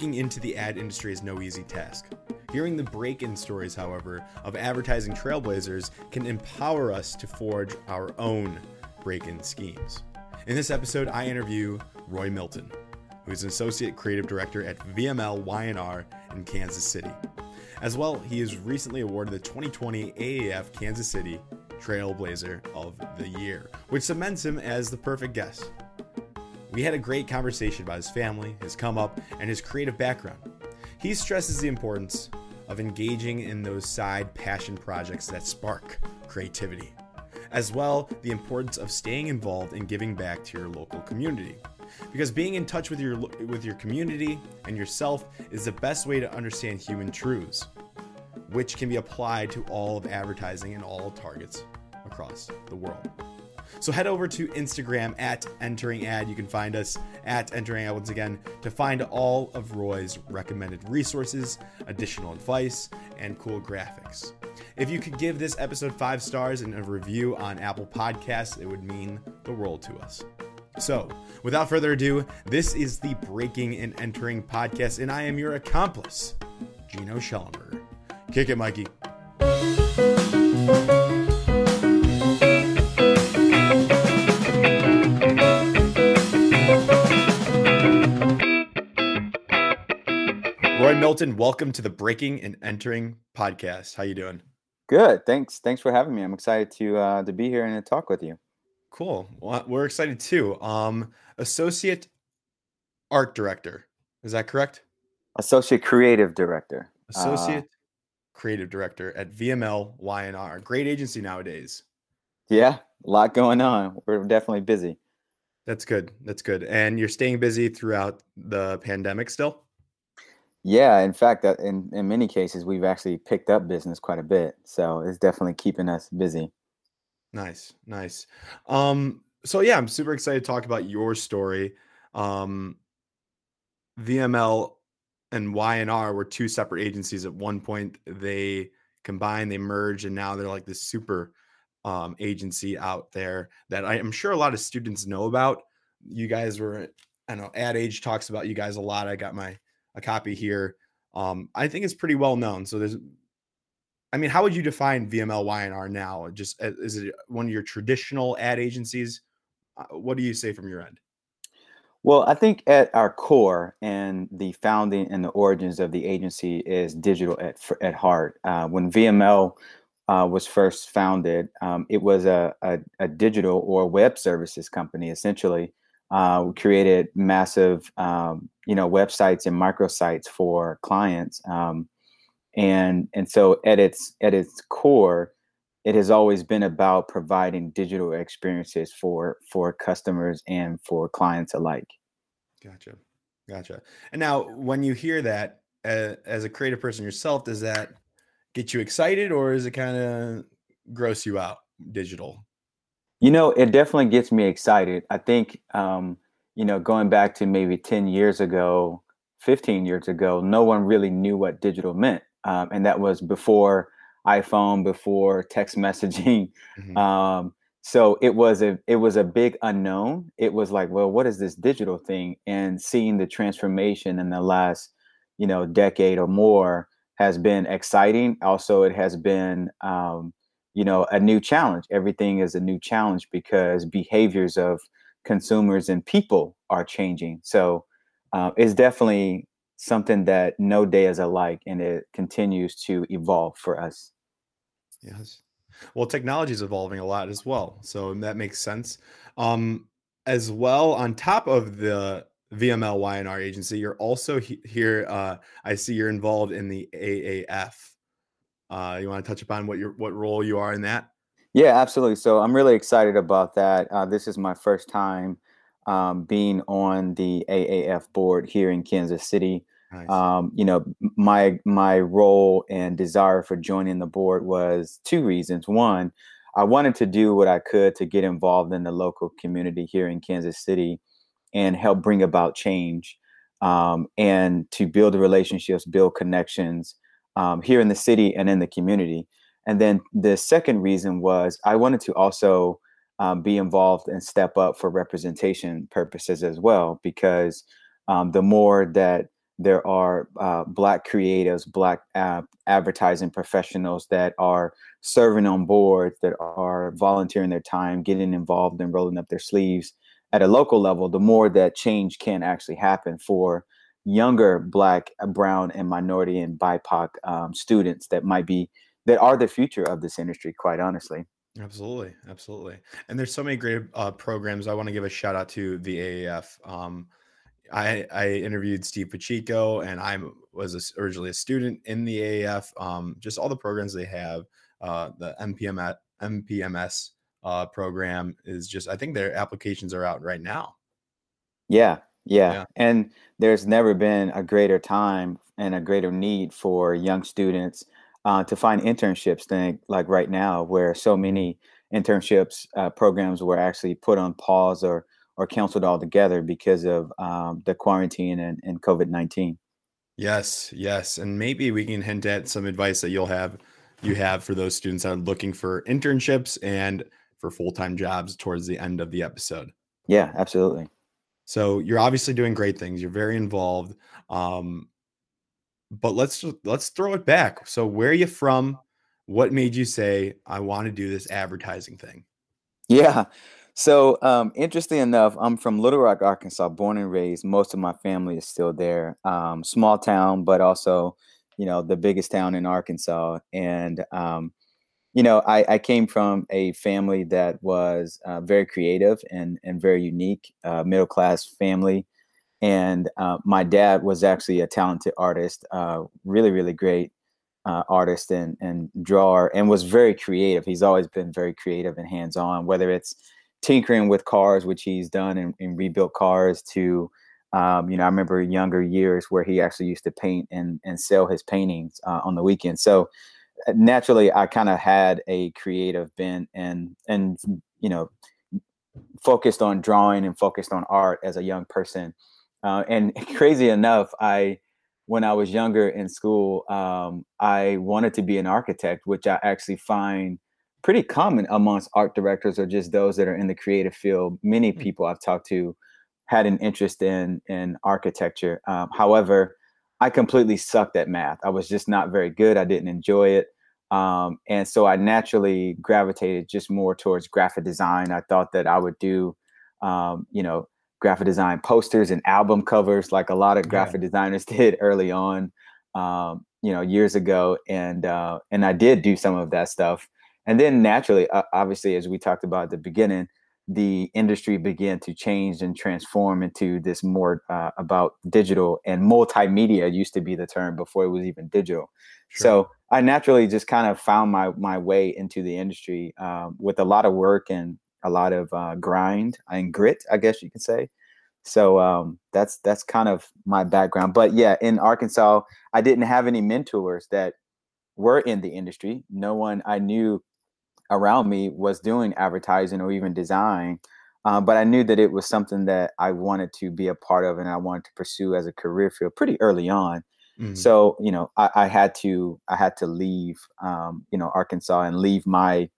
Breaking into the ad industry is no easy task. Hearing the break in stories, however, of advertising trailblazers can empower us to forge our own break in schemes. In this episode, I interview Roy Milton, who is an associate creative director at VML Y&R in Kansas City. As well, he is recently awarded the 2020 AAF Kansas City Trailblazer of the Year, which cements him as the perfect guest. We had a great conversation about his family, his come up, and his creative background. He stresses the importance of engaging in those side passion projects that spark creativity, as well the importance of staying involved and giving back to your local community. Because being in touch with your with your community and yourself is the best way to understand human truths, which can be applied to all of advertising and all targets across the world. So head over to Instagram at entering ad. You can find us at entering ad once again to find all of Roy's recommended resources, additional advice, and cool graphics. If you could give this episode five stars and a review on Apple Podcasts, it would mean the world to us. So, without further ado, this is the Breaking and Entering podcast, and I am your accomplice, Gino Schellenberger. Kick it, Mikey. Milton, welcome to the Breaking and Entering podcast. How you doing? Good. Thanks. Thanks for having me. I'm excited to uh, to be here and to talk with you. Cool. Well, we're excited too. Um, associate art director. Is that correct? Associate creative director. Associate uh, creative director at VML Y&R. Great agency nowadays. Yeah, a lot going on. We're definitely busy. That's good. That's good. And you're staying busy throughout the pandemic still? Yeah, in fact, in in many cases, we've actually picked up business quite a bit. So it's definitely keeping us busy. Nice, nice. Um, so yeah, I'm super excited to talk about your story. Um, VML and Y&R were two separate agencies. At one point, they combined, they merged, and now they're like this super um, agency out there that I am sure a lot of students know about. You guys were, I know, Ad Age talks about you guys a lot. I got my a copy here. Um, I think it's pretty well known. So there's, I mean, how would you define VML Y&R now? Just uh, is it one of your traditional ad agencies? Uh, what do you say from your end? Well, I think at our core and the founding and the origins of the agency is digital at at heart. Uh, when VML uh, was first founded, um, it was a, a, a, digital or web services company essentially uh, we created massive, um, you know, websites and microsites for clients, um, and and so at its at its core, it has always been about providing digital experiences for for customers and for clients alike. Gotcha, gotcha. And now, when you hear that uh, as a creative person yourself, does that get you excited, or is it kind of gross you out? Digital you know, it definitely gets me excited. I think, um, you know, going back to maybe 10 years ago, 15 years ago, no one really knew what digital meant. Um, and that was before iPhone, before text messaging. Mm-hmm. Um, so it was a it was a big unknown. It was like, well, what is this digital thing? And seeing the transformation in the last, you know, decade or more has been exciting. Also, it has been um, you know a new challenge everything is a new challenge because behaviors of consumers and people are changing. So uh, it's definitely something that no day is alike and it continues to evolve for us. Yes. Well technology is evolving a lot as well so that makes sense. Um as well on top of the vml y&r agency you're also he- here uh i see you're involved in the aaf uh, you want to touch upon what your what role you are in that? Yeah, absolutely. So I'm really excited about that. Uh, this is my first time um, being on the AAF board here in Kansas City. Nice. Um, you know, my my role and desire for joining the board was two reasons. One, I wanted to do what I could to get involved in the local community here in Kansas City and help bring about change um, and to build relationships, build connections, um, here in the city and in the community. And then the second reason was I wanted to also um, be involved and step up for representation purposes as well, because um, the more that there are uh, black creatives, black uh, advertising professionals that are serving on boards, that are volunteering their time, getting involved and rolling up their sleeves at a local level, the more that change can actually happen for younger black, uh, brown, and minority and BIPOC um, students that might be that are the future of this industry. Quite honestly. Absolutely, absolutely. And there's so many great uh, programs. I want to give a shout out to the AAF. Um, I, I interviewed Steve Pacheco, and I was a, originally a student in the AAF. Um, just all the programs they have, uh, the MPM MPMS uh, program is just. I think their applications are out right now. Yeah, yeah, yeah, and there's never been a greater time and a greater need for young students uh, to find internships than like right now, where so many internships uh, programs were actually put on pause or or canceled altogether because of um, the quarantine and, and COVID nineteen. Yes, yes, and maybe we can hint at some advice that you'll have you have for those students that are looking for internships and for full time jobs towards the end of the episode. Yeah, absolutely. So you're obviously doing great things. You're very involved. Um, but let's let's throw it back. So where are you from? What made you say I want to do this advertising thing? Yeah. So, um, interesting enough, I'm from Little Rock, Arkansas, born and raised. Most of my family is still there. Um, small town, but also, you know, the biggest town in Arkansas. And, um, you know, I, I, came from a family that was uh, very creative and, and very unique, uh, middle class family. And uh, my dad was actually a talented artist, uh, really, really great uh, artist and, and drawer, and was very creative. He's always been very creative and hands on, whether it's tinkering with cars, which he's done and, and rebuilt cars to, um, you know, I remember younger years where he actually used to paint and, and sell his paintings uh, on the weekend. So uh, naturally, I kind of had a creative bent and, and, you know, focused on drawing and focused on art as a young person. Uh, and crazy enough, I, when I was younger in school, um, I wanted to be an architect, which I actually find pretty common amongst art directors or just those that are in the creative field. Many hmm. people I've talked to had an interest in in architecture. Um, however, I completely sucked at math. I was just not very good. I didn't enjoy it. Um, and so I naturally gravitated just more towards graphic design. I thought that I would do, um, you know, graphic design posters and album covers like a lot of graphic yeah. designers did early on, um, you know, years ago. And uh, and I did do some of that stuff. And then naturally, uh, obviously, as we talked about at the beginning, the industry began to change and transform into this more uh, about digital and multimedia used to be the term before it was even digital. Sure. So I naturally just kind of found my my way into the industry um, with a lot of work and a lot of uh, grind and grit, I guess you could say. So um, that's that's kind of my background. But yeah, in Arkansas, I didn't have any mentors that were in the industry. No one I knew around me was doing advertising or even design. Um, but I knew that it was something that I wanted to be a part of and I wanted to pursue as a career field pretty early on. Mm-hmm. So, you know, I, I, had to I had to leave um, you know, Arkansas and leave my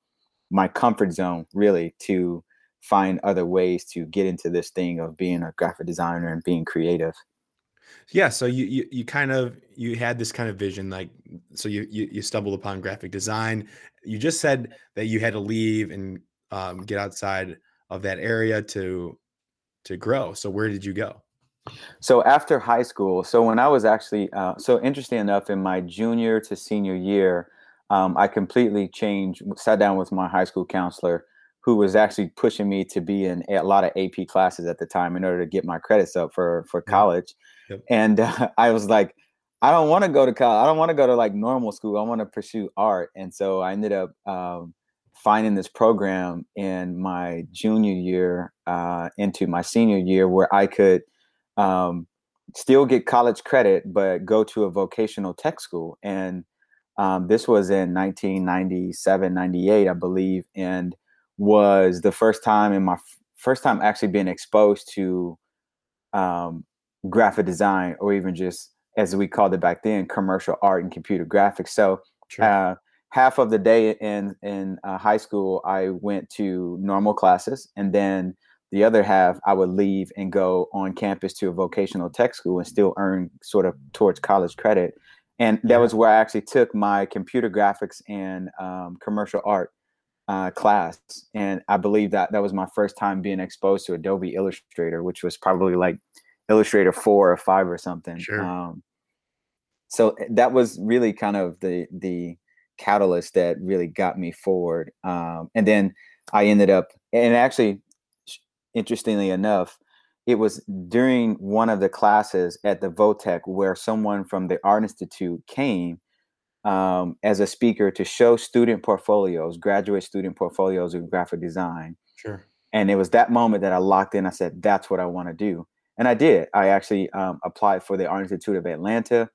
my comfort zone really to find other ways to get into this thing of being a graphic designer and being creative. Yeah so you, you you kind of you had this kind of vision like so you you, you stumbled upon graphic design. You just said that you had to leave and um, get outside of that area to to grow. So where did you go? So after high school so when i was actually uh, so interesting enough in my junior to senior year um, i completely changed sat down with my high school counselor who was actually pushing me to be in a lot of AP classes at the time in order to get my credits up for for college. Yep. And uh, I was like, I don't want to go to college. I don't want to go to like normal school. I want to pursue art. And so I ended up um, finding this program in my junior year uh, into my senior year where I could um, still get college credit, but go to a vocational tech school. And um, this was in 1997, 98, I believe. And was the first time in my f- first time actually being exposed to um, graphic design or even just as we called it back then commercial art and computer graphics so sure. uh, half of the day in in uh, high school i went to normal classes and then the other half I would leave and go on campus to a vocational tech school and still earn sort of towards college credit. And that yeah. was where I actually took my computer graphics and um, commercial art uh, class. And I believe that that was my first time being exposed to Adobe Illustrator, which was probably like Illustrator four or five or something. Sure. Um, so eh, that was really kind of the the catalyst that really got me forward. Um, and then I ended up, and actually interestingly enough, it was during one of the classes at the Votech where someone from the Art Institute came um, as a speaker to show student portfolios, graduate student portfolios in graphic design. Sure. And it was that moment that I locked in. I said, that's what I want to do. And I did. I actually um, applied for the Art Institute of Atlanta,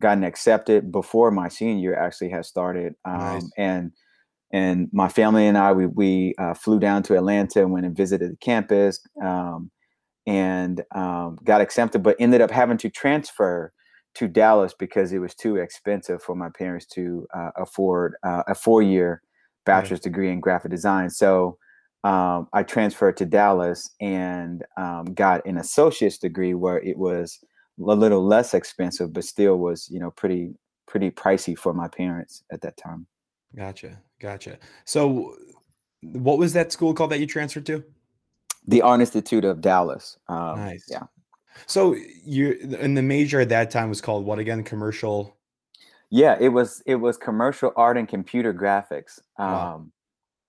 gotten accepted before my senior year actually had started. Um, nice. And and my family and I we we uh, flew down to Atlanta and went and visited the campus um, and um, got accepted, but ended up having to transfer to Dallas because it was too expensive for my parents to uh, afford uh, a four year bachelor's degree in graphic design. So um, I transferred to Dallas and um, got an associate's degree where it was a little less expensive, but still was you know pretty pretty pricey for my parents at that time. Gotcha. Gotcha. So, what was that school called that you transferred to? The Art Institute of Dallas. Um, nice. Yeah. So you and the major at that time was called what again? Commercial. Yeah, it was it was commercial art and computer graphics. Um, wow.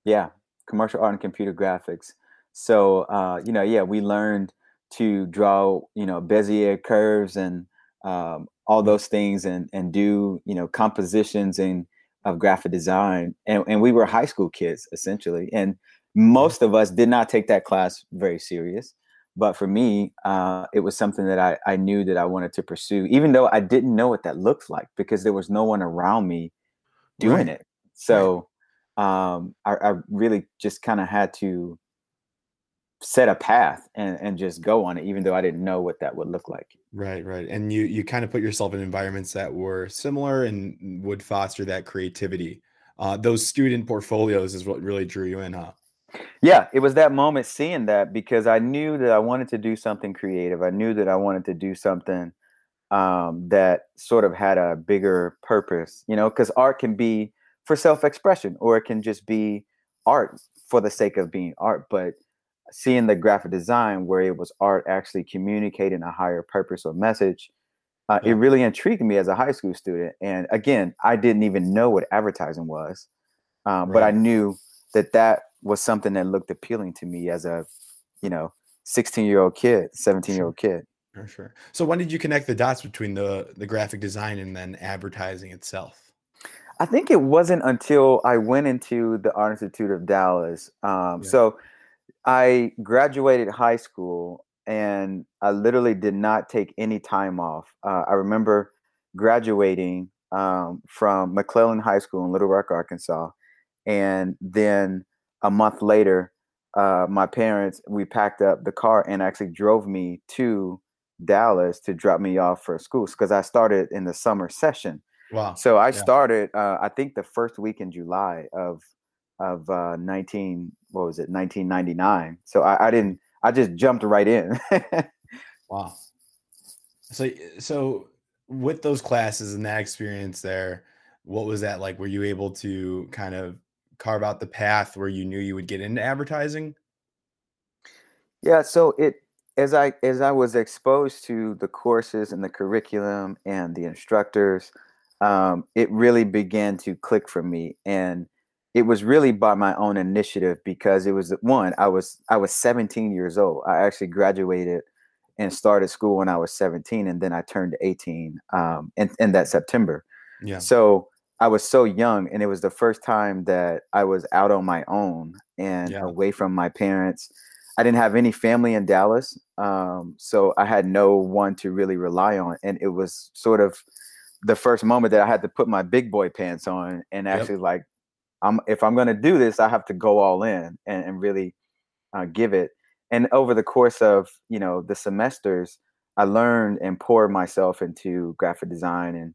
Yeah, commercial art and computer graphics. So uh, you know, yeah, we learned to draw you know Bezier curves and um, all mm-hmm. those things and and do you know compositions and of graphic design and, and we were high school kids essentially and most of us did not take that class very serious but for me uh, it was something that I, I knew that i wanted to pursue even though i didn't know what that looked like because there was no one around me doing right. it. So um, I, I really just kind of had to set a path and, and just go on it even though i didn't know what that would look like. Right right and you you kind of put yourself in environments that were similar and would foster that creativity. Uh, those student portfolios is what really drew you in huh yeah it was that moment seeing that because i knew that i wanted to do something creative i knew that i wanted to do something um, that sort of had a bigger purpose you know because art can be for self-expression or it can just be art for the sake of being art but seeing the graphic design where it was art actually communicating a higher purpose or message uh, yeah. it really intrigued me as a high school student and again i didn't even know what advertising was um, right. but i knew that that was something that looked appealing to me as a you know 16 year old kid 17 year old kid for sure so when did you connect the dots between the the graphic design and then advertising itself i think it wasn't until i went into the art institute of dallas um, yeah. so I graduated high school and I literally did not take any time off. Uh, I remember graduating um, from McClellan High School in Little Rock, Arkansas. And then a month later, uh, my parents, we packed up the car and actually drove me to Dallas to drop me off for school because I started in the summer session. Wow. So I yeah. started, uh, I think, the first week in July of of uh, 19 what was it 1999 so I, I didn't i just jumped right in wow so so with those classes and that experience there what was that like were you able to kind of carve out the path where you knew you would get into advertising? Yeah so it as i as i was exposed to the courses and the curriculum and the instructors um, it really began to click for me and it was really by my own initiative because it was one i was i was 17 years old. I actually graduated and started school when i was 17 and then i turned 18 um, in, in that september. Yeah. So i was so young and it was the first time that i was out on my own and yeah. away from my parents i didn't have any family in dallas um, so i had no one to really rely on and it was sort of the first moment that i had to put my big boy pants on and actually yep. like I'm if I'm going to do this, I have to go all in and, and really uh, give it. And over the course of you know the semesters, I learned and poured myself into graphic design and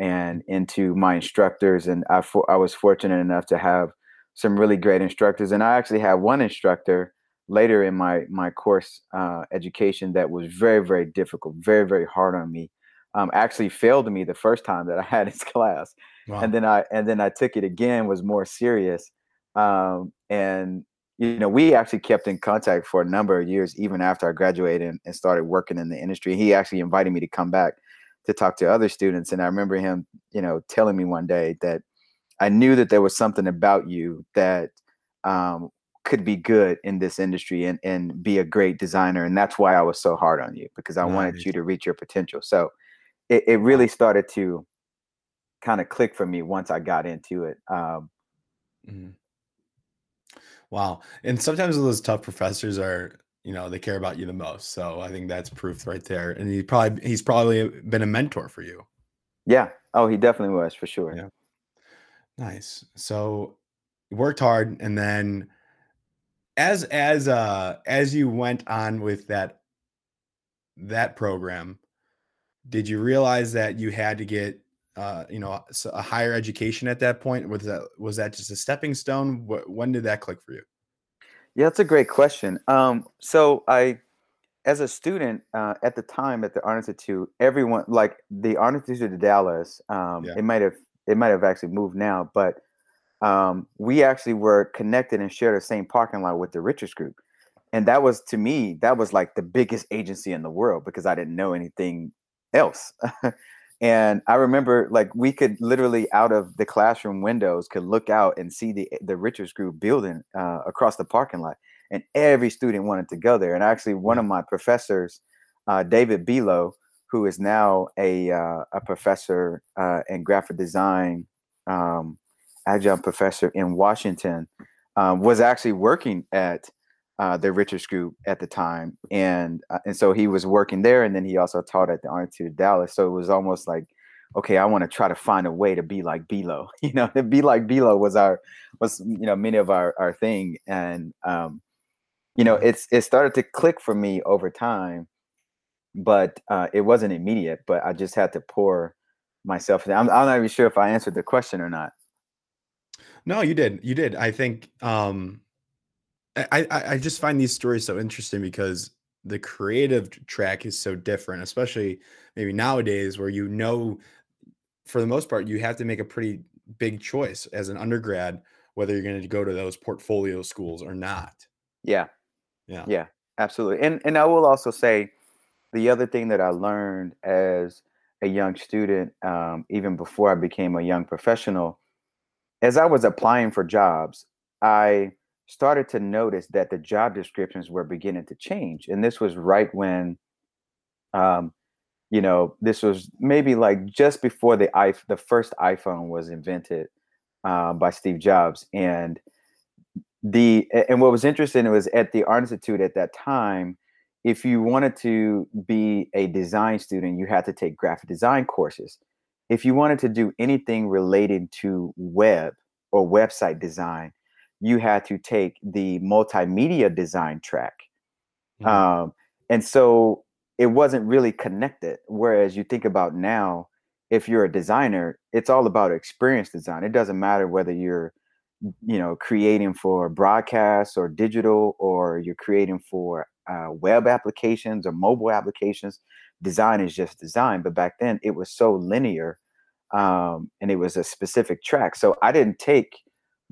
and into my instructors. And I for, I was fortunate enough to have some really great instructors. And I actually had one instructor later in my my course uh, education that was very very difficult, very very hard on me. Um, actually failed me the first time that I had his class, wow. and then I and then I took it again was more serious, um, and you know we actually kept in contact for a number of years even after I graduated and, and started working in the industry. He actually invited me to come back to talk to other students, and I remember him, you know, telling me one day that I knew that there was something about you that um, could be good in this industry and, and be a great designer. And that's why I was so hard on you because I nice. wanted you to reach your potential. So it, it really started to kind of click for me once I got into it. Um, mm-hmm. Wow. And sometimes those tough professors are, you know, they care about you the most. So I think that's proof right there. And he probably he's probably been a mentor for you. Yeah. Oh, he definitely was for sure. Yeah. Nice. So you worked hard and then as as uh as you went on with that that program did you realize that you had to get uh you know a higher education at that point was that was that just a stepping stone when did that click for you yeah that's a great question um so i as a student uh, at the time at the art institute everyone like the art institute of dallas um yeah. it might have it might have actually moved now, but um, we actually were connected and shared the same parking lot with the Richards Group. And that was to me, that was like the biggest agency in the world because I didn't know anything else. and I remember like we could literally out of the classroom windows could look out and see the the Richards Group building uh, across the parking lot. And every student wanted to go there. And actually one of my professors, uh, David Bilo, who is now a uh, a professor uh, in graphic design, um, adjunct professor in Washington, um, was actually working at uh, the Richards Group at the time, and uh, and so he was working there, and then he also taught at the Art Institute of Dallas. So it was almost like, okay, I want to try to find a way to be like Bilo. You know, to be like Bilo was our was you know many of our our thing, and um, you know, it's it started to click for me over time but uh, it wasn't immediate. But I just had to pour myself. I'm, I'm not even sure if I answered the question or not. No, you did. You did. I think um, I, I I just find these stories so interesting because the creative track is so different, especially maybe nowadays where you know, for the most part, you have to make a pretty big choice as an undergrad whether you're going to go to those portfolio schools or not. Yeah. Yeah. Yeah. Absolutely. And and I will also say the other thing that I learned as a young student, um, even before I became a young professional, as I was applying for jobs, I started to notice that the job descriptions were beginning to change. And this was right when, um, you know, this was maybe like just before the i the first iPhone was invented uh, by Steve Jobs, and the and what was interesting was at the Art Institute at that time if you wanted to be a design student, you had to take graphic design courses. If you wanted to do anything related to web or website design, you had to take the multimedia design track. Mm-hmm. Um, and so it wasn't really connected. Whereas you think about now, if you're a designer, it's all about experience design. It doesn't matter whether you're you know creating for broadcast or digital or you're creating for uh, web applications or mobile applications. Design is just design, but back then it was so linear, um, and it was a specific track. So I didn't take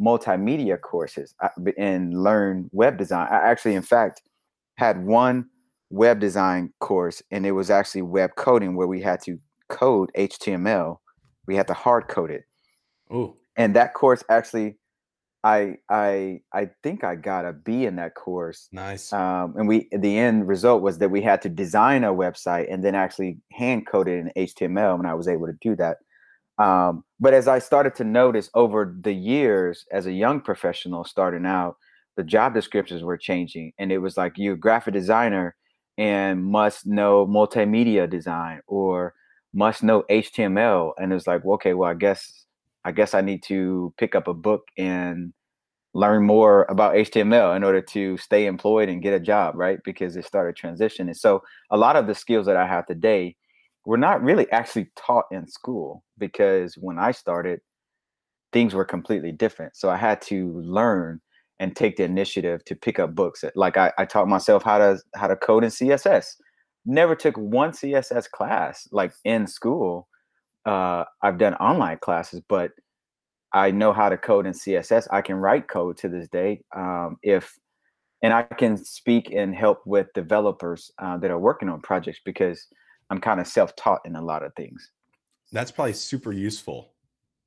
multimedia courses uh, and learn web design. I actually, in fact, had one web design course, and it was actually web coding where we had to code HTML. We had to hard code it. Oh. And that course actually I I I think I got a B in that course. Nice. Um, and we the end result was that we had to design a website and then actually hand code it in HTML, and I was able to do that. Um, but as I started to notice over the years as a young professional starting out, the job descriptions were changing, and it was like you're graphic designer and must know multimedia design or must know HTML, and it's like, well, okay, well, I guess I guess I need to pick up a book and learn more about HTML in order to stay employed and get a job, right? Because it started transitioning. So a lot of the skills that I have today were not really actually taught in school because when I started, things were completely different. So I had to learn and take the initiative to pick up books. Like I, I taught myself how to how to code in CSS. Never took one CSS class like in school. Uh, I've done online classes, but I know how to code in CSS. I can write code to this day. Um, if and I can speak and help with developers uh, that are working on projects because I'm kind of self-taught in a lot of things. That's probably super useful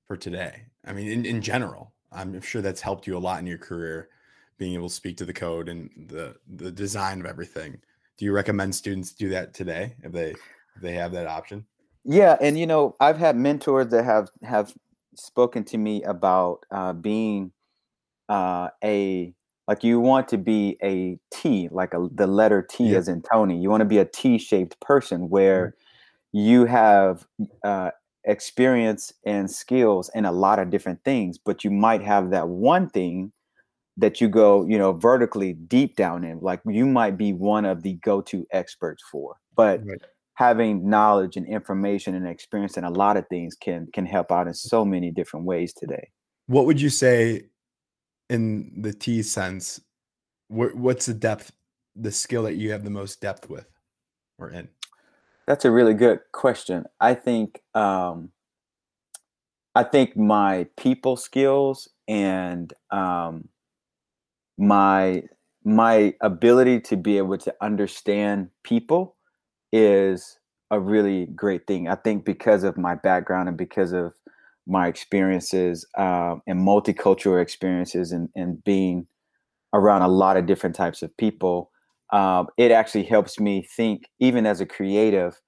for today. I mean, in, in general, I'm sure that's helped you a lot in your career, being able to speak to the code and the the design of everything. Do you recommend students do that today if they if they have that option? Yeah, and you know, I've had mentors that have have spoken to me about uh, being uh, a like you want to be a T, like a the letter T yeah. as in Tony. You want to be a T-shaped person where mm-hmm. you have uh, experience and skills in a lot of different things, but you might have that one thing that you go, you know, vertically deep down in. Like you might be one of the go-to experts for, but right. having knowledge and information and experience in a lot of things can can help out in so many different ways today. What would you say in the T sense? what's the depth, the skill that you have the most depth with or in? That's a really good question. I think um, I think my people skills and um, my my ability to be able to understand people is a really great thing. I think because of my background and because of my experiences um, and multicultural experiences and, and being around a lot of different types of people, um, it actually helps me think, even as a creative,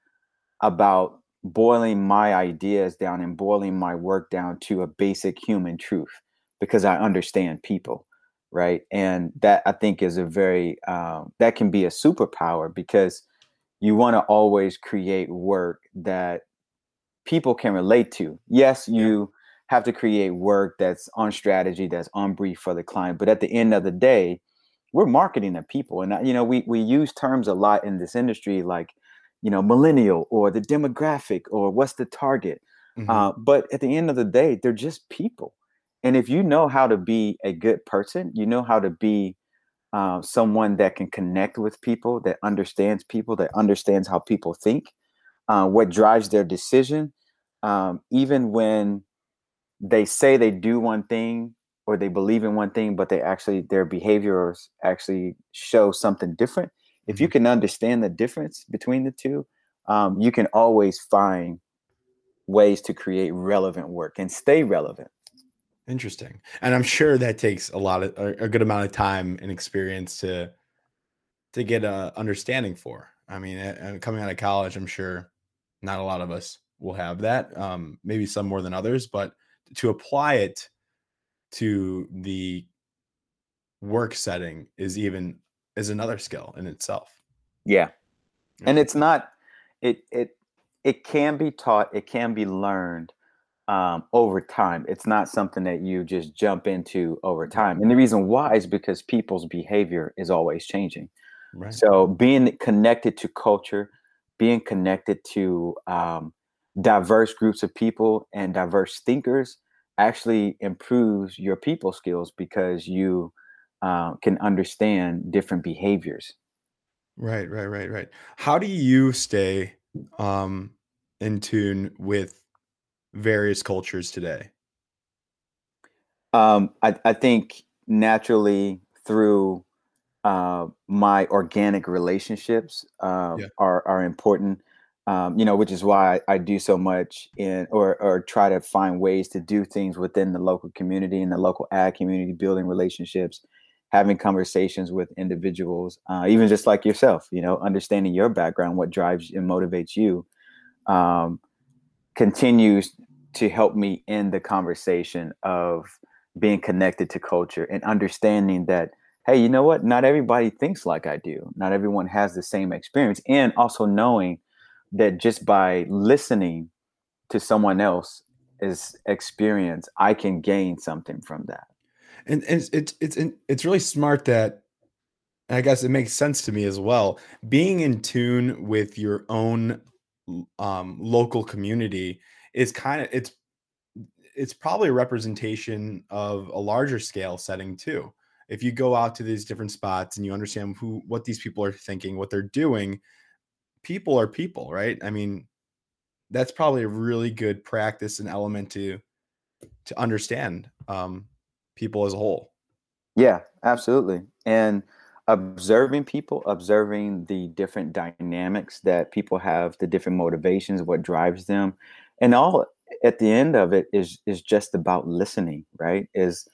about boiling my ideas down and boiling my work down to a basic human truth because I understand people, right? And that I think is a very um, that can be a superpower because you want to always create work that people can relate to. Yes, you yeah. have to create work that's on strategy, that's on brief for the client, but at the end of the day, we're marketing to people, and uh, you know we we use terms a lot in this industry like you know millennial or the demographic or what's the target. Mm-hmm. Uh, but at the end of the day, they're just people, and if you know how to be a good person, you know how to be uh, someone that can connect with people, that understands people, that understands how people think, uh, what drives their decision, um, even when they say they do one thing or they believe in one thing, but they actually their behaviors actually show something different. If you mm-hmm. can understand the difference between the two, um, you can always find ways to create relevant work and stay relevant. Interesting, and I'm sure that takes a lot of a, good amount of time and experience to to get a understanding for. I mean, coming out of college, I'm sure not a lot of us will have that. Um, maybe some more than others, but to apply it to the work setting is even is another skill in itself. Yeah. yeah. And it's not it it it can be taught, it can be learned um, over time. It's not something that you just jump into over time. And the reason why is because people's behavior is always changing. Right. So being connected to culture, being connected to um, diverse groups of people and diverse thinkers actually improves your people skills because you uh, can understand different behaviors. Right, right, right, right. How do you stay um, in tune with various cultures today? Um, I, I think naturally through uh, my organic relationships uh, yeah. are are important um, you know, which is why I, I, do so much in or or try to find ways to do things within the local community and the local ag community, building relationships, having conversations with individuals, uh, even just like yourself, you know, understanding your background, what drives and motivates you, um, continues to help me in the conversation of being connected to culture and understanding that hey you know what not everybody thinks like i do not everyone has the same experience and also knowing that just by listening to someone else's experience, I can gain something from that. And, and it's it's it's it's really smart that I guess it makes sense to me as well. Being in tune with your own um, local community is kind of it's it's probably a representation of a larger scale setting too. If you go out to these different spots and you understand who what these people are thinking, what they're doing, people are people, right? I mean, that's probably a really good practice and element to to understand um, people as a whole. Yeah, absolutely. And observing people, observing the different dynamics that people have, the different motivations, what drives them, and all at the end of it is is just about listening, right? Is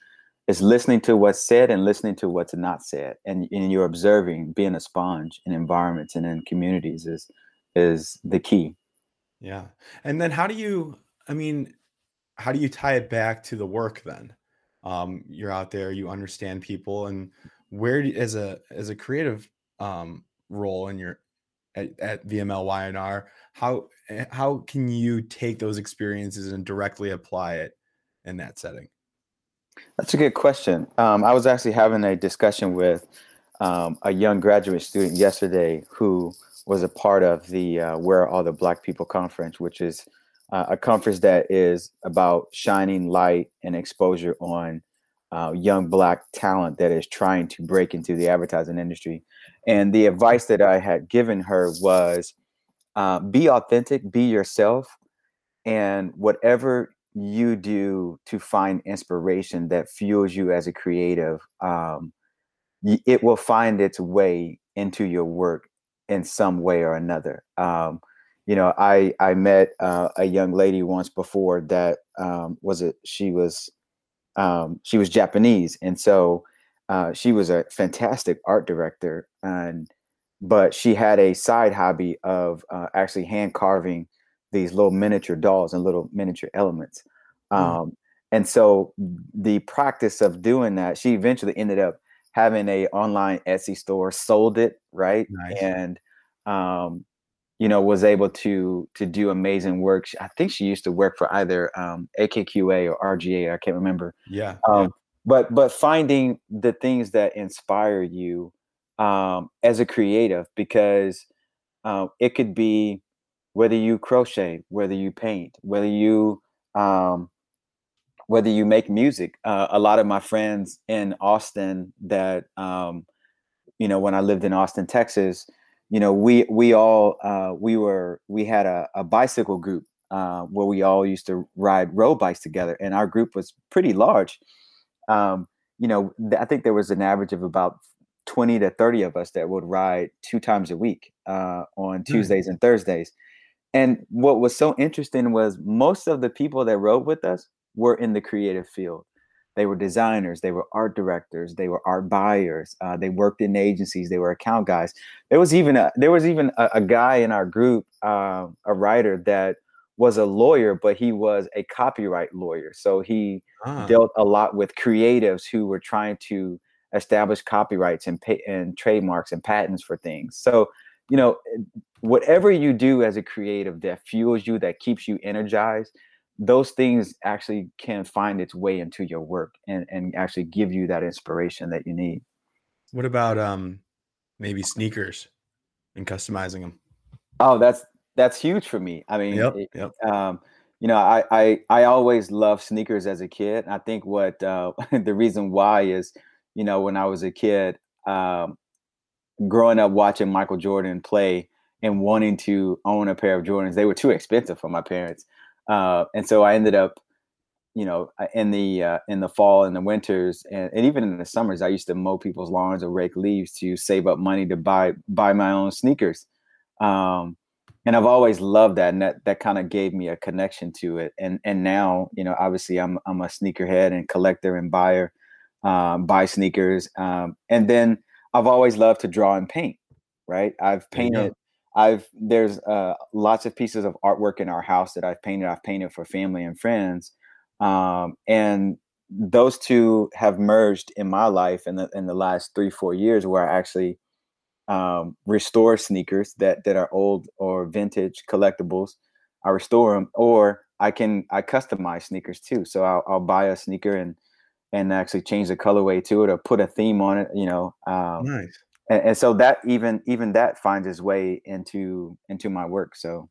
is listening to what's said and listening to what's not said, and, and you're observing, being a sponge in environments and in communities is is the key. Yeah, and then how do you? I mean, how do you tie it back to the work then? Um, you're out there, you understand people, and where do, as a as a creative um, role in your at, at VML Y&R, how eh, how can you take those experiences and directly apply it in that setting? That's a good question. Um, I was actually having a discussion with um, a young graduate student yesterday who was a part of the uh, Where Are All the Black People conference, which is uh, a conference that is about shining light and exposure on uh, young black talent that is trying to break into the advertising industry. And the advice that I had given her was uh, be authentic, be yourself, and whatever you do to find inspiration that fuels you as a creative, um, it will find its way into your work in some way or another. Um, you know, I I met uh, a young lady once before that um, was it. She was um, she was Japanese, and so uh, she was a fantastic art director, and but she had a side hobby of uh, actually hand carving these little miniature dolls and little miniature elements. Mm. Um, and so the practice of doing that, she eventually ended up having a online Etsy store, sold it, right? Nice. And um, you know, was able to to do amazing work. I think she used to work for either um, AKQA or RGA. I can't remember. Yeah, um, yeah. But but finding the things that inspire you um, as a creative, because uh, it could be whether you crochet, whether you paint, whether you um, whether you make music. Uh, a lot of my friends in Austin that um, you know when I lived in Austin, Texas you know, we we all uh, we were we had a, a bicycle group uh, where we all used to ride road bikes together, and our group was pretty large. Um, you know, I think there was an average of about twenty to thirty of us that would ride two times a week uh, on hmm. Tuesdays mm. and Thursdays. And what was so interesting was most of the people that rode with us were in the creative field. They were designers, they were art directors, they were art buyers. Uh, they worked in agencies, they were account guys. There was even a there was even a, a guy in our group, uh, a writer that was a lawyer, but he was a copyright lawyer. So he ah. dealt a lot with creatives who were trying to establish copyrights and pay, and trademarks and patents for things. So you know, whatever you do as a creative that fuels you, that keeps you energized, those things actually can find its way into your work and, and actually give you that inspiration that you need. What about um maybe sneakers and customizing them? Oh, that's that's huge for me. I mean, yep, yep. um, you know, I, I I always loved sneakers as a kid. I think what uh, the reason why is, you know, when I was a kid, um, growing up watching Michael Jordan play and wanting to own a pair of Jordans, they were too expensive for my parents. Uh, and so I ended up, you know, uh, in the uh, in the fall and the winters, and, and, even in the summers, I used to mow people's lawns or rake leaves to save up money to buy buy my own sneakers. Um, and I've always loved that, and that that kind of gave me a connection to it. And and now, you know, obviously, I'm I'm a sneakerhead and collector and buyer, um, buy sneakers. Um, and then I've always loved to draw and paint. Right, I've painted I've there's uh, lots of pieces of artwork in our house that I've painted. I've painted for family and friends, um, and those two have merged in my life in the in the last three four years, where I actually um, restore sneakers that that are old or vintage collectibles. I restore them, or I can I customize sneakers too. So I'll, I'll buy a sneaker and and actually change the colorway to it or put a theme on it. You know, um, nice and, and so that even even that finds its way into into my work so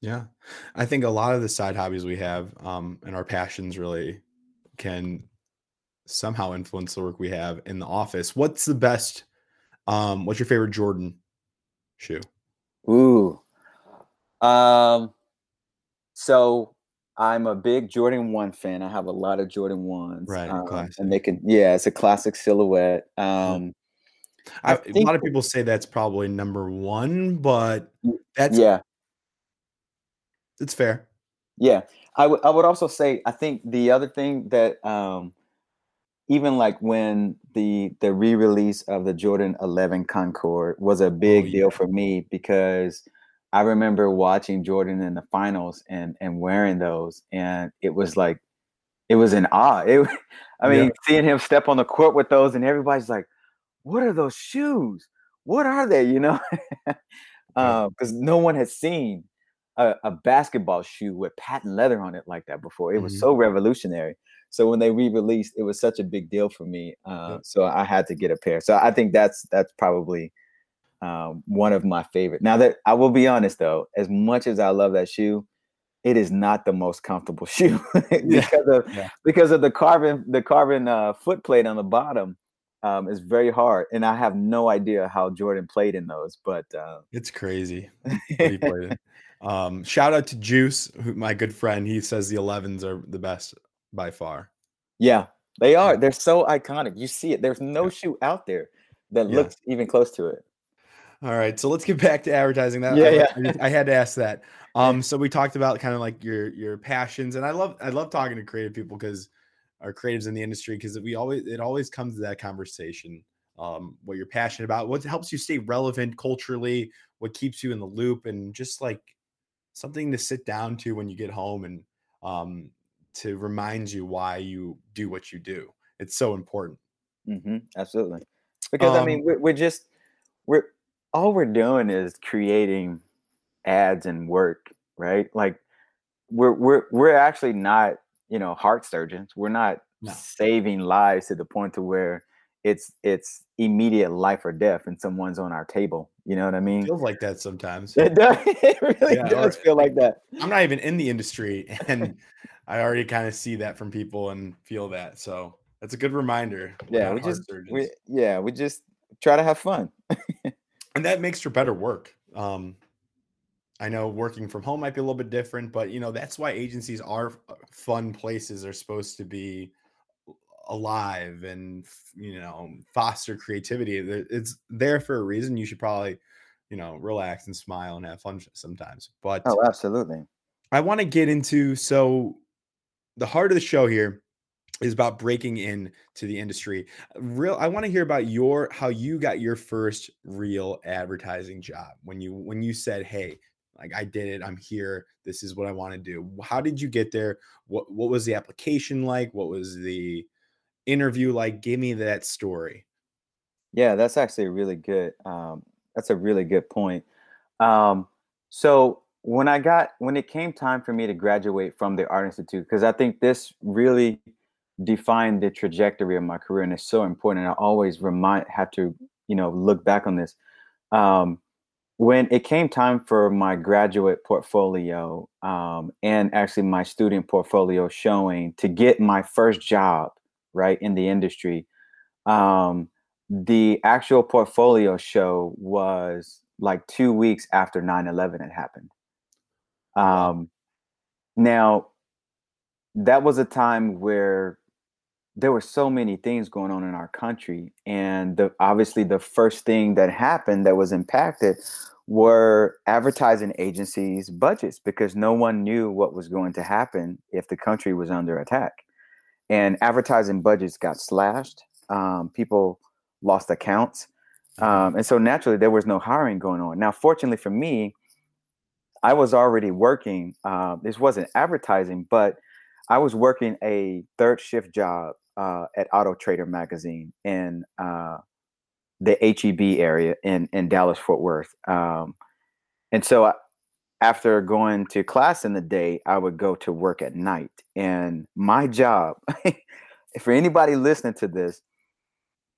yeah i think a lot of the side hobbies we have um and our passions really can somehow influence the work we have in the office. What's the best? Um, what's your favorite Jordan shoe? Ooh. Um. So I'm a big Jordan One fan. I have a lot of Jordan ones, Right, um, and they can. Yeah, it's a classic silhouette. Um, I I, a lot of people say that's probably number one, but that's Yeah, it's fair. yeah. I would. I would also say. I think the other thing that um, even like when the the re-release of the Jordan 11 Concord was a big yeah. deal for me because I remember watching Jordan in the finals and and wearing those and it was like it was an awe. It, I Yeah. mean, seeing him step on the court with those and everybody's like, "What are those shoes? What are they?" You know, because no one had seen a, a basketball shoe with patent leather on it like that before. It was Mhm. so revolutionary. So when they re-released, it was such a big deal for me. Uh, Yep. So I had to get a pair. So I think that's that's probably um, one of my favorite. Now that I will be honest though, as much as I love that shoe, it is not the most comfortable shoe because of Yeah. because of the carbon the carbon uh, foot plate on the bottom. Um, is very hard, and I have no idea how Jordan played in those. But uh, It's crazy. what he played in. Um, shout out to Juice, who, my good friend. He says the 11s are the best by far. Yeah, they are. They're so iconic. You see it. There's no shoe out there that Yeah. looks even close to it. All right, so let's get back to advertising. That Yeah, I, yeah. I had to ask that. Um, so we talked about kind of like your your passions, and I love I love talking to creative people because our creatives in the industry because we always it always comes to that conversation. Um, what you're passionate about, what helps you stay relevant culturally, what keeps you in the loop, and just like something to sit down to when you get home and um, to remind you why you do what you do. It's so important. Mm-hmm, absolutely. Because I Um, mean, we're, we're just we're all we're doing is creating ads and work, right? Like we're we're we're actually not you know heart surgeons. We're not No. saving lives to the point to where it's it's immediate life or death and someone's on our table. You know what I mean? feels like that sometimes. It does. It really Yeah, does feel like that. I'm not even in the industry and I already kind of see that from people and feel that. So that's a good reminder. Yeah, we just we, yeah we just try to have fun. and that makes for better work. Um, I know working from home might be a little bit different, but you know that's why agencies are uh, fun places. Are supposed to be alive and you know foster creativity. It's there for a reason. You should probably you know relax and smile and have fun sometimes. But Oh, absolutely. I want to get into so the heart of the show here is about breaking in to the industry. Real I want to hear about your how you got your first real advertising job when you when you said, "Hey, like I did it. I'm here. This is what I want to do." How did you get there? What what was the application like? What was the interview like? Give me that story. Yeah, that's actually really good. Um, that's a really good point. Um, so when I got when it came time for me to graduate from the Art Institute, because I think this really defined the trajectory of my career, and it's so important. And I always remind have to you know look back on this. Um, when it came time for my graduate portfolio um, and actually my student portfolio showing to get my first job right in the industry um, the actual portfolio show was like two weeks after 9-11 had happened. Um, now that was a time where there were so many things going on in our country and the obviously the first thing that happened that was impacted were advertising agencies budgets because no one knew what was going to happen if the country was under attack. And advertising budgets got slashed um, people lost accounts um, and so naturally there was no hiring going on. Now fortunately for me i was already working uh, this wasn't advertising but i was working a third shift job uh, at auto trader magazine in uh, the HEB area in, in dallas fort worth um, and so I, after going to class in the day i would go to work at night and my job for anybody listening to this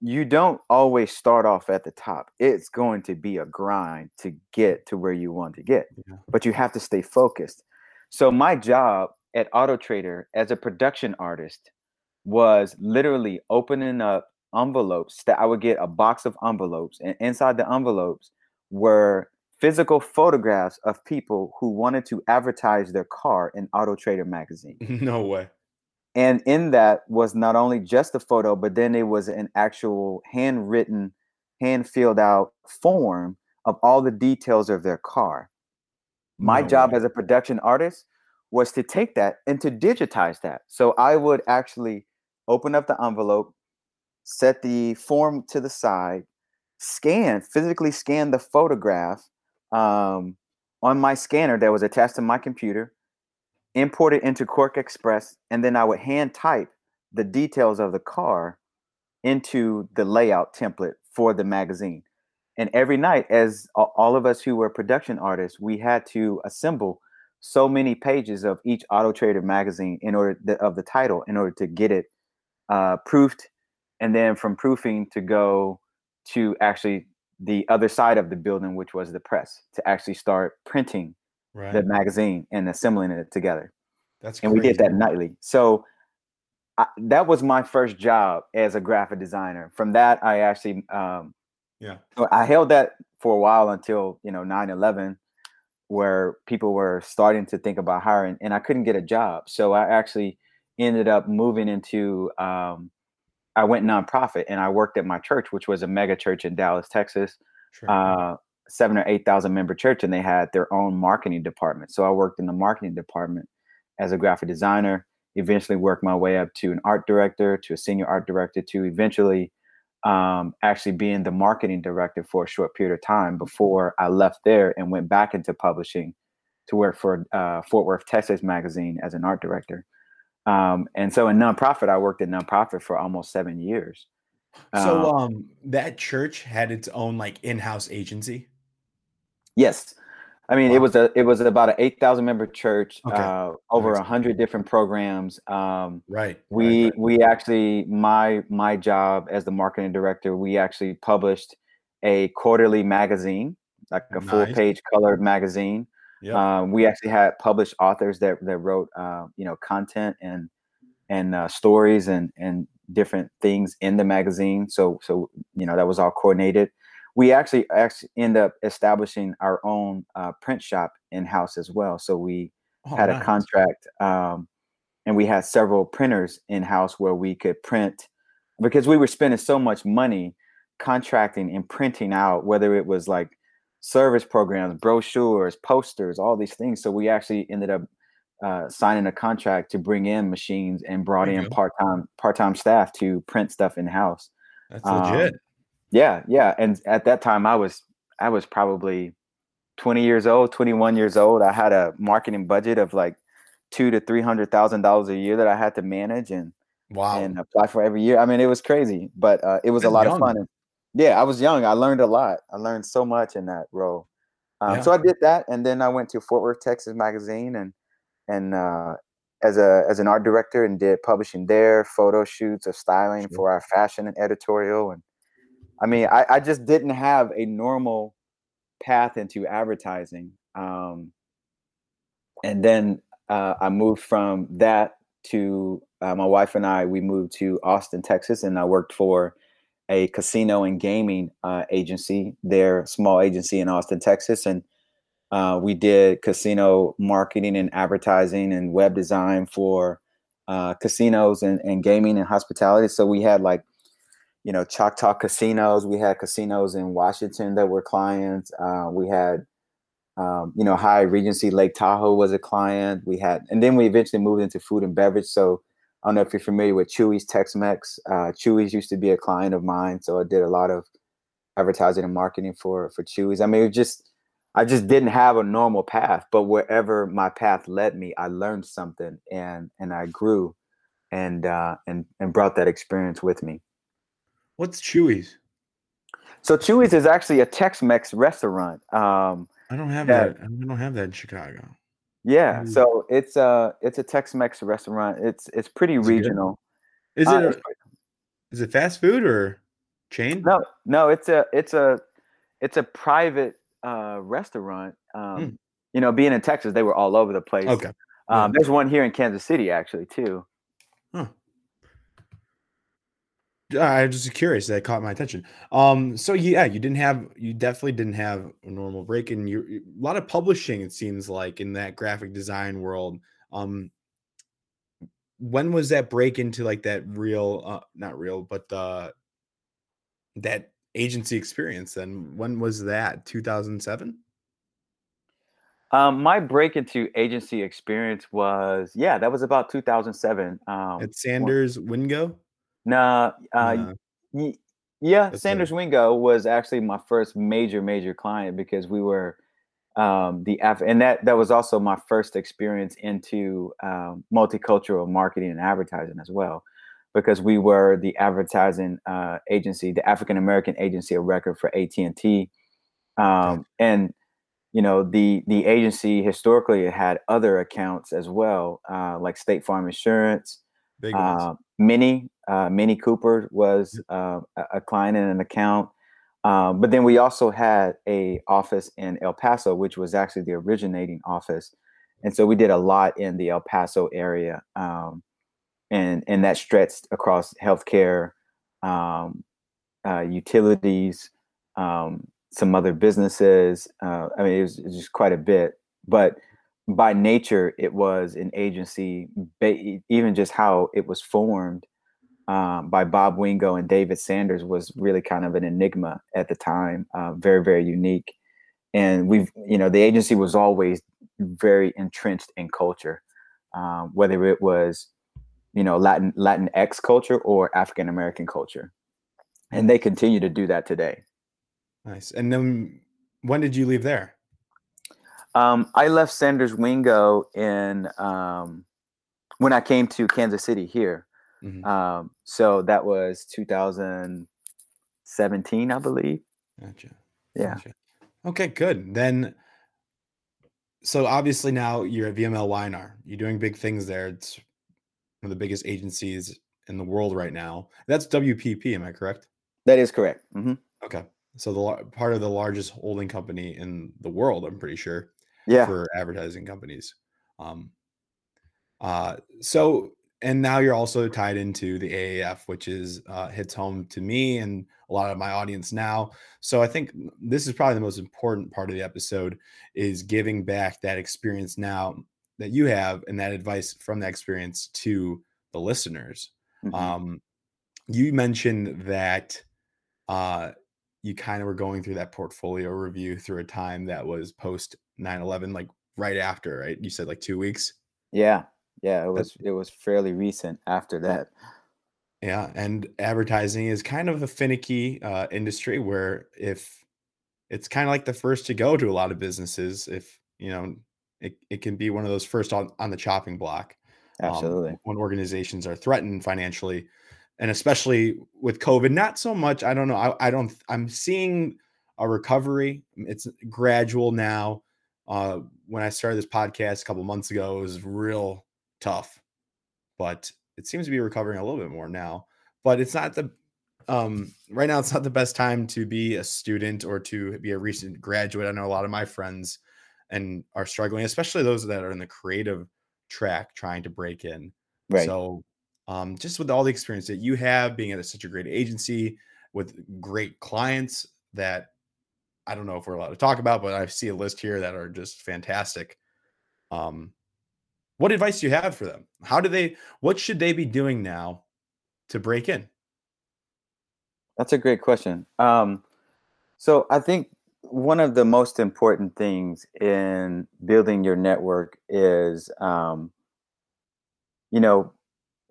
you don't always start off at the top. It's going to be a grind to get to where you want to get, Yeah. but you have to stay focused. So, my job at Auto Trader as a production artist was literally opening up envelopes that I would get a box of envelopes, and inside the envelopes were physical photographs of people who wanted to advertise their car in Auto Trader magazine. No way. And in that was not only just a photo, but then it was an actual handwritten, hand filled out form of all the details of their car. My No job way. as a production artist was to take that and to digitize that. So I would actually open up the envelope, set the form to the side, scan, physically scan the photograph um, on my scanner that was attached to my computer, import it into QuarkXPress, and then I would hand type the details of the car into the layout template for the magazine. And every night, as all of us who were production artists, we had to assemble so many pages of each Auto Trader magazine in order of the title in order to get it uh, proofed, and then from proofing to go to actually the other side of the building, which was the press, to actually start printing Right. the magazine and assembling it together. That's And we did that nightly. So I, that was my first job as a graphic designer. From that, I actually um, Yeah. I held that for a while until you know 9/11, where people were starting to think about hiring, and I couldn't get a job. So I actually ended up moving into. Um, I went nonprofit, and I worked at my church, which was a mega church in Dallas, Texas, Sure. uh, seven or eight thousand member church, and they had their own marketing department. So I worked in the marketing department as a graphic designer. Eventually, worked my way up to an art director, to a senior art director, to eventually um, actually being the marketing director for a short period of time before I left there and went back into publishing to work for uh, Fort Worth, Texas magazine as an art director. Um, and so in nonprofit, I worked in nonprofit for almost seven years. so Um, um that church had its own like in-house agency. Yes. I mean, it was a it was about an eight thousand member church, Okay. uh, over a hundred different programs. Um, Right. we right, right. we actually my my job as the marketing director, we actually published a quarterly magazine, like a full page colored magazine. Yep. Um, we actually had published authors that that wrote uh, you know content and and uh, stories and and different things in the magazine. So so you know that was all coordinated. We actually actually end up establishing our own uh, print shop in house as well. So we Oh, had nice. a contract, um, and we had several printers in house where we could print because we were spending so much money contracting and printing out, whether it was like service programs, brochures, posters, all these things. So we actually ended up uh, signing a contract to bring in machines and brought There in part time part time staff to print stuff in house. That's um, legit. Yeah, yeah. And at that time, I was I was probably twenty years old, twenty one years old. I had a marketing budget of like two to three hundred thousand dollars a year that I had to manage and Wow. and apply for every year. I mean, it was crazy, but uh, it was a lot young. of fun. And yeah, I was young. I learned a lot. I learned so much in that role. Um, Yeah. So I did that, and then I went to Fort Worth, Texas magazine, and and uh, as a as an art director, and did publishing there, photo shoots of styling Sure. for our fashion and editorial. And I mean, I, I just didn't have a normal path into advertising. Um, and then uh, I moved from that to uh, my wife and I. We moved to Austin, Texas, and I worked for a casino and gaming uh, agency. Their small agency in Austin, Texas, and uh, we did casino marketing and advertising and web design for uh, casinos and, and gaming and hospitality. So we had like, you know, Choctaw casinos. We had casinos in Washington that were clients. Uh, we had, um, you know, Hyatt Regency Lake Tahoe was a client. We had, and then we eventually moved into food and beverage. So I don't know if you're familiar with Chuy's Tex-Mex. Uh, Chuy's used to be a client of mine, so I did a lot of advertising and marketing for for Chuy's. I mean, it just I just didn't have a normal path, but wherever my path led me, I learned something and and I grew and uh and and brought that experience with me. What's Chuy's? So Chuy's is actually a Tex-Mex restaurant. Um I don't have Yeah. that. I don't have that in Chicago. yeah, so it's a it's a Tex-Mex restaurant. It's it's pretty Is regional. Is Uh, it it's a, is it fast food or chain? No, no, it's a it's a it's a private uh restaurant. Um Mm. you know, being in Texas, they were all over the place. Okay. Um there's one here in Kansas City actually too. Huh. I was just curious. That caught my attention. Um, so yeah, you didn't have, you definitely didn't have a normal break, and you a lot of publishing. It seems like in that graphic design world. Um, when was that break into like that real, uh, not real, but uh, that agency experience? Then when was that? Two thousand seven. Um, my break into agency experience was yeah, that was about 2007. Um, At Sanders Wingo. Nah, uh, Nah. y- yeah, That's Sanders it. Wingo was actually my first major, major client because we were um, the Af- and that that was also my first experience into um, multicultural marketing and advertising as well, because we were the advertising uh, agency, the African American agency of record for AT and T, um, and you know the the agency historically had other accounts as well, uh, like State Farm Insurance. Uh, Mini, uh, Mini Cooper was uh, a client and an account. Um, but then we also had a office in El Paso, which was actually the originating office, and so we did a lot in the El Paso area, um, and and that stretched across healthcare, um, uh, utilities, um, some other businesses. Uh, I mean, it was, it was just quite a bit, but by nature, it was an agency. Ba- even just how it was formed um, by Bob Wingo and David Sanders was really kind of an enigma at the time. Uh, very, very unique. And we've, you know, the agency was always very entrenched in culture, um, whether it was, you know, Latin Latinx culture or African American culture, and they continue to do that today. Nice. And then when did you leave there? Um, I left Sanders Wingo in um, when I came to Kansas City here. Mhm. Um, so that was 2017, I believe. Gotcha. Yeah. Gotcha. Okay, good. Then, so obviously now you're at VMLY&R. You're doing big things there. It's one of the biggest agencies in the world right now. That's WPP, am I correct? That is correct. hmm Okay. So the part of the largest holding company in the world, I'm pretty sure, Yeah. for advertising companies. Um, uh, so and now you're also tied into the AAF, which is uh, hits home to me and a lot of my audience now. So I think this is probably the most important part of the episode is giving back that experience now that you have and that advice from that experience to the listeners. Mhm. Um, you mentioned that uh, you kind of were going through that portfolio review through a time that was post 9-11 like right after right you said like two weeks yeah. Yeah. It was it was fairly recent after that. yeah and advertising is kind of a finicky uh, industry where if it's kind of like the first to go to a lot of businesses if you know it, it can be one of those first on, on the chopping block um, Absolutely. when organizations are threatened financially and especially with covid not so much i don't know i, I don't i'm seeing a recovery it's gradual now uh when i started this podcast a couple months ago it was real tough but it seems to be recovering a little bit more now but it's not the um right now it's not the best time to be a student or to be a recent graduate i know a lot of my friends and are struggling especially those that are in the creative track trying to break in Right. so um just with all the experience that you have being at such a great agency with great clients that i don't know if we're allowed to talk about but i see a list here that are just fantastic. Um what advice do you have for them? How do they what should they be doing now to break in? That's a great question. Um, so I think one of the most important things in building your network is, um, you know,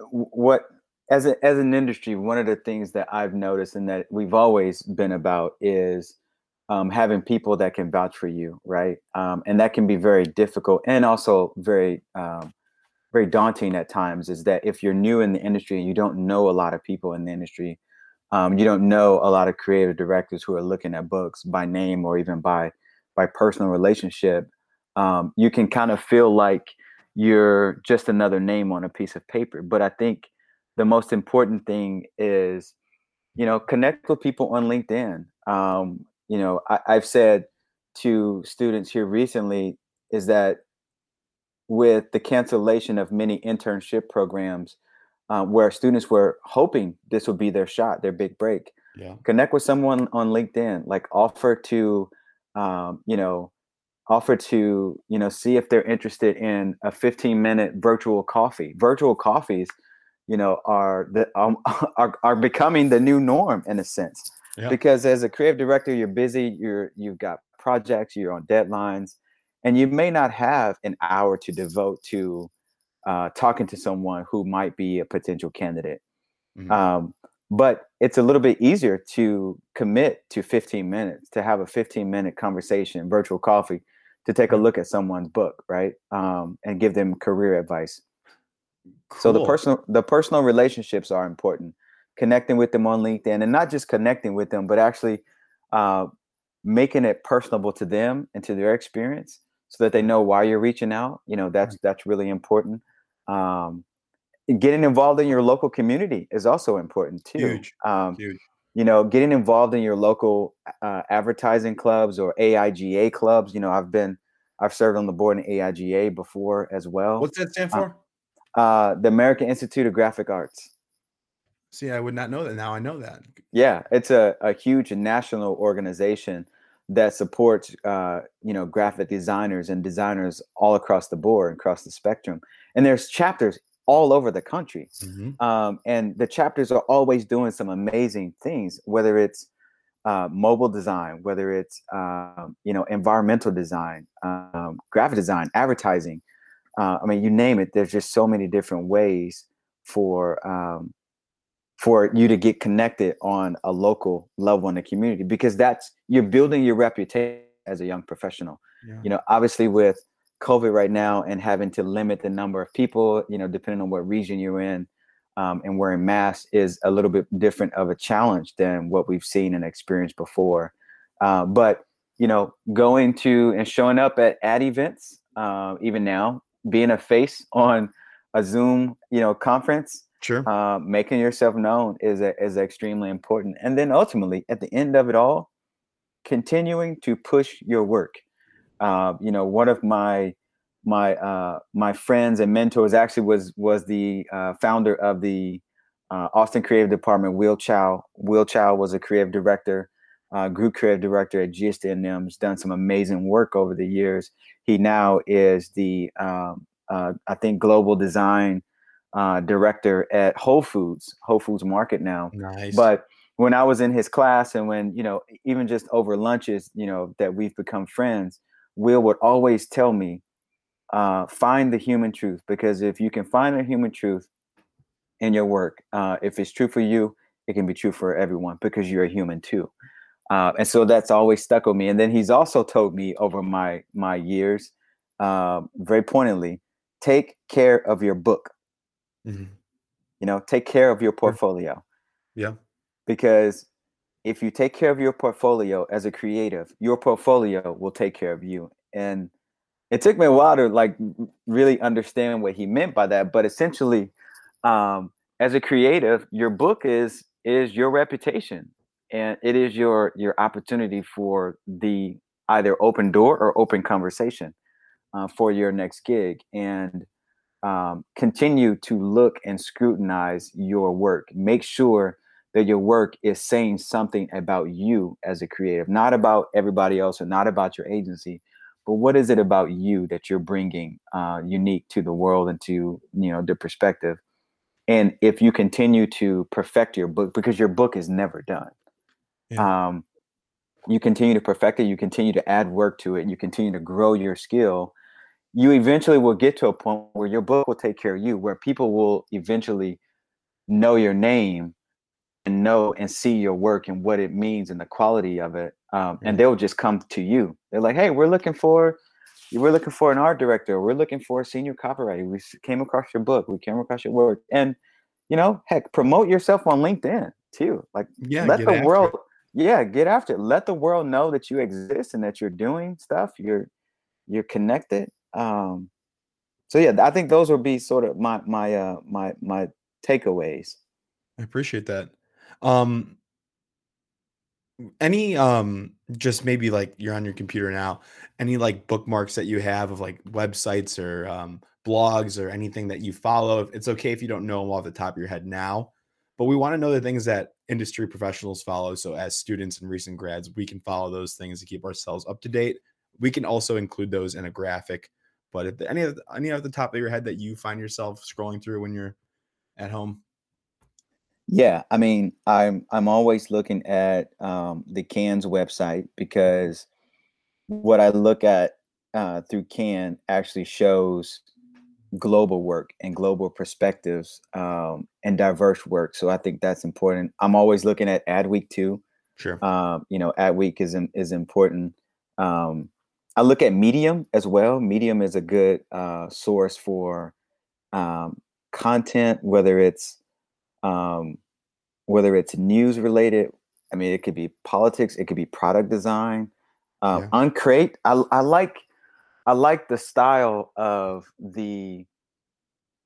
what as a, as an industry, one of the things that I've noticed and that we've always been about is um, having people that can vouch for you, right? Um, and that can be very difficult and also very um, very daunting at times. Is that if you're new in the industry and you don't know a lot of people in the industry, um, you don't know a lot of creative directors who are looking at books by name or even by by personal relationship um, you can kind of feel like you're just another name on a piece of paper but i think the most important thing is you know connect with people on linkedin um, you know I, i've said to students here recently is that with the cancellation of many internship programs uh, where students were hoping this would be their shot, their big break. Yeah. Connect with someone on LinkedIn, like offer to, um, you know, offer to, you know, see if they're interested in a 15 minute virtual coffee. Virtual coffees, you know, are the um, are, are becoming the new norm in a sense. Yeah. Because as a creative director, you're busy, you're you've got projects, you're on deadlines, and you may not have an hour to devote to uh, talking to someone who might be a potential candidate. Mhm. Um, but it's a little bit easier to commit to 15 minutes to have a 15 minute conversation, virtual coffee, to take a look at someone's book, right? Um, and give them career advice. So the personal the personal relationships are important. Connecting with them on LinkedIn, and not just connecting with them, but actually uh, making it personable to them and to their experience, so that they know why you're reaching out. You know, that's that's really important. Um, getting involved in your local community is also important too. Huge. Um, Huge. you know, getting involved in your local uh, advertising clubs or AIGA clubs. You know, I've been I've served on the board in AIGA before as well. What's that stand uh, for? uh, the American Institute of Graphic Arts. See, I would not know that. Now I know that. Yeah, it's a, a huge national organization that supports uh, you know graphic designers and designers all across the board, across the spectrum. And there's chapters all over the country. Mhm. Um, and the chapters are always doing some amazing things, whether it's uh, mobile design, whether it's um, you know environmental design, um, graphic design, advertising. Uh, I mean, you name it. There's just so many different ways for um, for you to get connected on a local level in the community because that's you're building your reputation as a young professional Yeah. you know obviously with covid right now and having to limit the number of people you know depending on what region you're in um, and wearing masks is a little bit different of a challenge than what we've seen and experienced before uh, but you know going to and showing up at ad events uh, even now being a face on a zoom you know conference Sure. uh, making yourself known is a, is extremely important. And then ultimately, at the end of it all, continuing to push your work. Uh, you know, one of my my uh, my friends and mentors actually was was the uh, founder of the uh, Austin Creative Department. Will Chow. Will Chow was a creative director, uh, group creative director at GSD&M. Has done some amazing work over the years. He now is the um, uh, I think global design uh, director at Whole Foods, Whole Foods Market now. Nice. But when I was in his class and when, you know, even just over lunches, you know, that we've become friends, Will would always tell me, uh, find the human truth. Because if you can find the human truth in your work, uh, if it's true for you, it can be true for everyone because you're a human too. Uh, and so that's always stuck with me. And then he's also told me over my my years, uh, very pointedly, take care of your book Mhm. you know take care of your portfolio. Yeah. because if you take care of your portfolio as a creative your portfolio will take care of you. And it took me a while to like really understand what he meant by that but essentially um as a creative your book is is your reputation. And it is your your opportunity for the either open door or open conversation uh, for your next gig. And um, continue to look and scrutinize your work. Make sure that your work is saying something about you as a creative, not about everybody else or not about your agency, but what is it about you that you're bringing uh, unique to the world and to you know the perspective. And if you continue to perfect your book, because your book is never done, um, you continue to perfect it, you continue to add work to it, and you continue to grow your skill you eventually will get to a point where your book will take care of you, where people will eventually know your name and know and see your work and what it means and the quality of it. Um, and they'll just come to you. They're like, "Hey, we're looking for, we're looking for an art director. We're looking for a senior copywriter. We came across your book. We came across your work, and you know, heck, promote yourself on LinkedIn too. Like, Yeah. let the world it. yeah get after it let the world know that you exist and that you're doing stuff you're you're connected um so yeah i think those would be sort of my my uh my my takeaways I appreciate that. Um, any um, just maybe like you're on your computer now. Any like bookmarks that you have of like websites or um, blogs or anything that you follow. It's okay if you don't know them off the top of your head now, but we want to know the things that industry professionals follow. So, as students and recent grads, we can follow those things to keep ourselves up to date. We can also include those in a graphic. But if any of any of the top of your head that you find yourself scrolling through when you're at home, yeah, I mean, I'm I'm always looking at um, the CANS website because what I look at uh, through Cannes actually shows global work and global perspectives um, and diverse work. So I think that's important. I'm always looking at Adweek too. Sure. Um, you know, Adweek is is important. Um, I look at Medium as well. Medium is a good uh, source for um, content, whether it's um, whether it's news related. I mean, it could be politics. It could be product design. Um, yeah. Uncrate. I, I like I like the style of the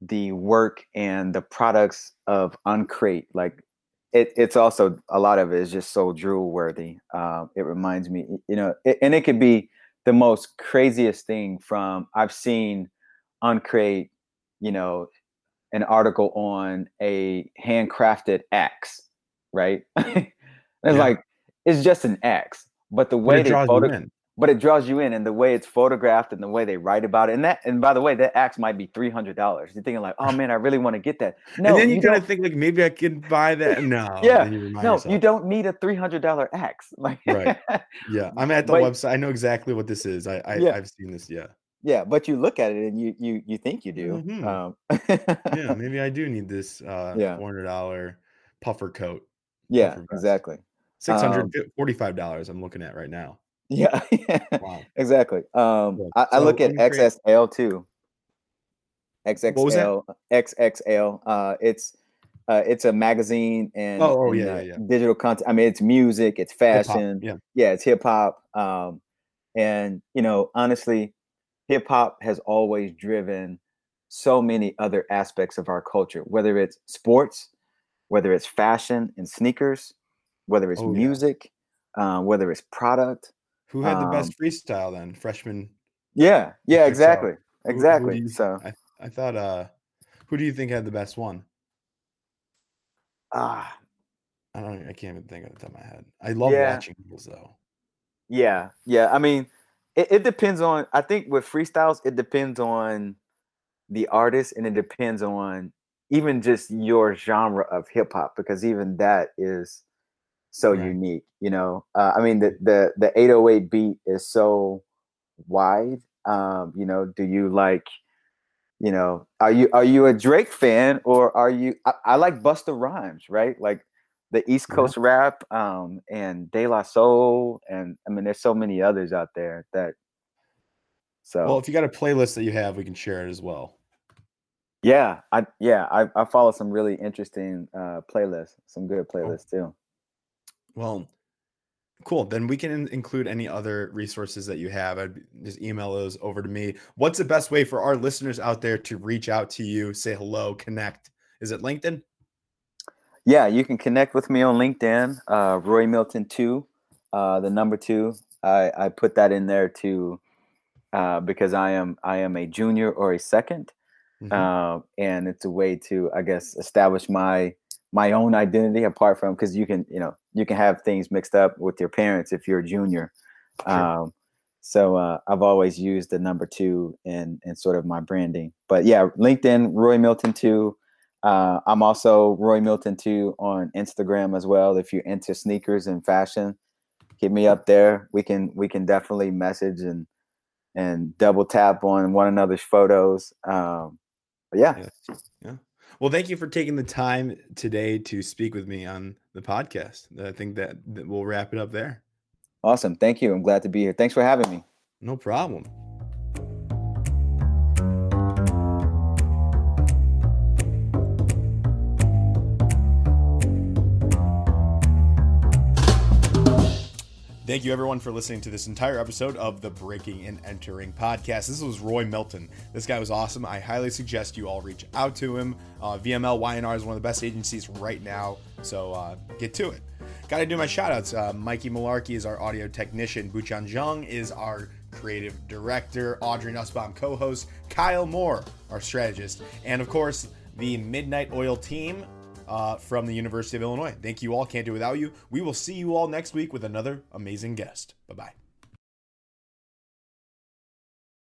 the work and the products of Uncrate. Like it, it's also a lot of it is just so drool worthy. Uh, it reminds me, you know, it, and it could be the most craziest thing from I've seen Uncrate, you know, an article on a handcrafted axe, right? it's yeah. like it's just an axe, but the way they photo- but it draws you in and the way it's photographed and the way they write about it and that and by the way that axe might be $300 you're thinking like oh man i really want to get that. No and then you, you kind of think like maybe i can buy that. No yeah. you no yourself. you don't need a $300 axe. Like right. Yeah i'm at the but, website i know exactly what this is. I, I yeah. i've seen this yeah. Yeah but you look at it and you you you think you do mm-hmm. um, yeah maybe i do need this uh yeah. $400 puffer coat yeah puffer exactly. $645 um, i'm looking at right now yeah, wow. exactly. Um, I, I, look at XSL too. XXL, XXL. Uh, it's uh, it's a magazine and, oh, oh and, yeah, uh, yeah, digital content. I mean, it's music, it's fashion. yeah, yeah, it's hip hop. Um, and you know, honestly, hip hop has always driven so many other aspects of our culture, whether it's sports, whether it's fashion and sneakers, whether it's oh, music, yeah. uh, whether it's product, who had the best um freestyle then? Freshman. Yeah, yeah, exactly, exactly. Who, who you, so I, I thought, uh, who do you think had the best one? Ah, I don't. I can't even think of the top of my head. I love yeah. watching those though. Yeah, yeah. I mean, it, it depends on. I think with freestyles, it depends on the artist, and it depends on even just your genre of hip hop, because even that is so unique. You know, uh, I mean the the the 808 beat is so wide. Um, you know, do you like? You know, are you are you a Drake fan or are you? I, I like Busta Rhymes, right? Like the East Coast yeah. rap, um, and De La Soul, and I mean, there's so many others out there that. So well, if you got a playlist that you have, we can share it as well. Yeah, I yeah I, I follow some really interesting uh, playlists, some good playlists too. Well, cool. Then we can include any other resources that you have. I'd just email those over to me. What's the best way for our listeners out there to reach out to you, say hello, connect? Is it LinkedIn? Yeah, you can connect with me on LinkedIn, uh, Roy Milton two, uh, the number two. I, I put that in there to uh, because I am I am a junior or a 2nd mm-hmm. Uh, and it's a way to I guess establish my my own identity apart from because you can you know you can have things mixed up with your parents if you're a junior sure. um, so uh, i've always used the number two in in sort of my branding but yeah linkedin roy milton two uh, i'm also roy milton two on instagram as well if you're into sneakers and fashion hit me up there we can we can definitely message and and double tap on one another's photos um, yeah. yeah. yeah. Well, thank you for taking the time today to speak with me on the podcast. I think that, that we'll wrap it up there. Awesome. Thank you. I'm glad to be here. Thanks for having me. No problem. Thank you, everyone, for listening to this entire episode of the Breaking and Entering podcast. This was Roy Milton. This guy was awesome. I highly suggest you all reach out to him. Uh, VMLY&R is one of the best agencies right now, so uh, get to it. Got to do my shout outs. Uh, Mikey Malarkey is our audio technician. Buchan Jung is our creative director, Audrey Nussbaum, co host, Kyle Moore, our strategist, and of course, the Midnight Oil team uh, from the University of Illinois. Thank you all. Can't do without you. We will see you all next week with another amazing guest. Bye bye.